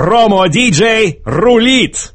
Промо-диджей рулит!